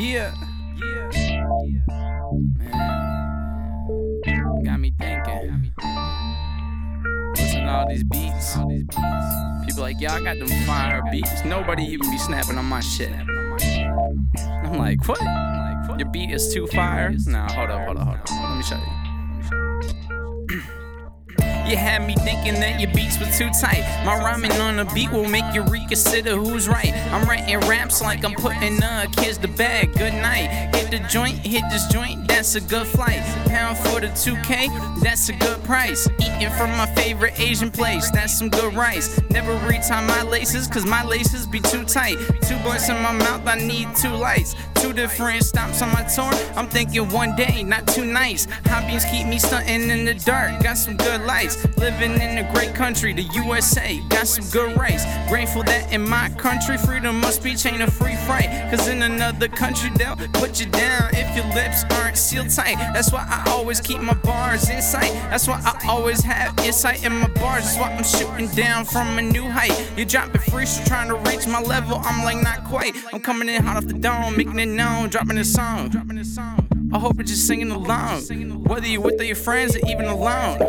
Yeah. Yeah. Man. Got me thinking. Listen to all these beats. People like, y'all got them fire beats. Nobody even be snapping on my shit. I'm like, what? Your beat is too fire? Nah, hold up, hold up, hold up. Let me show you. You had me thinking that your beats were too tight. My rhyming on a beat will make you reconsider who's right. I'm writing raps like I'm putting uh kids to bed. Good night. Hit the joint, hit this joint, that's a good flight. Pound for the 2K, that's a good price. Eating from my favorite Asian place, that's some good rice. Never retie my laces, cause my laces be too tight. Two blunts in my mouth, I need two lights. Two different stops on my tour. I'm thinking one day, not too nice. Hobbies keep me stunting in the dark. Got some good lights. Living in a great country, the USA. Got some good rights. Grateful that in my country, freedom must be chain of free freight. Cause in another country, they'll put you down if your lips aren't sealed tight. That's why I always keep my bars in sight. That's why I always have insight in my bars. That's why I'm shooting down from a new height. You're dropping free, so trying to reach my level. I'm like, not quite. I'm coming in hot off the dome, making it known, dropping a song. Dropping this song. I hope you're just singing along. Whether you're with your friends or even alone.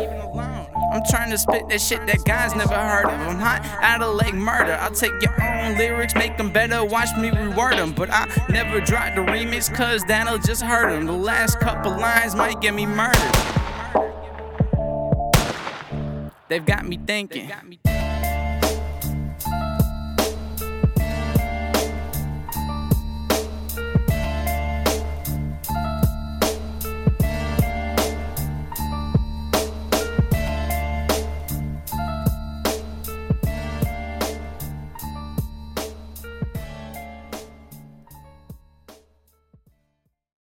I'm trying to spit that shit that guys never heard of. I'm hot out of Lake Murder. I'll take your own lyrics, make them better, watch me reword them. But I never drop the remix, cause that'll just hurt them. The last couple lines might get me murdered. They've got me thinking.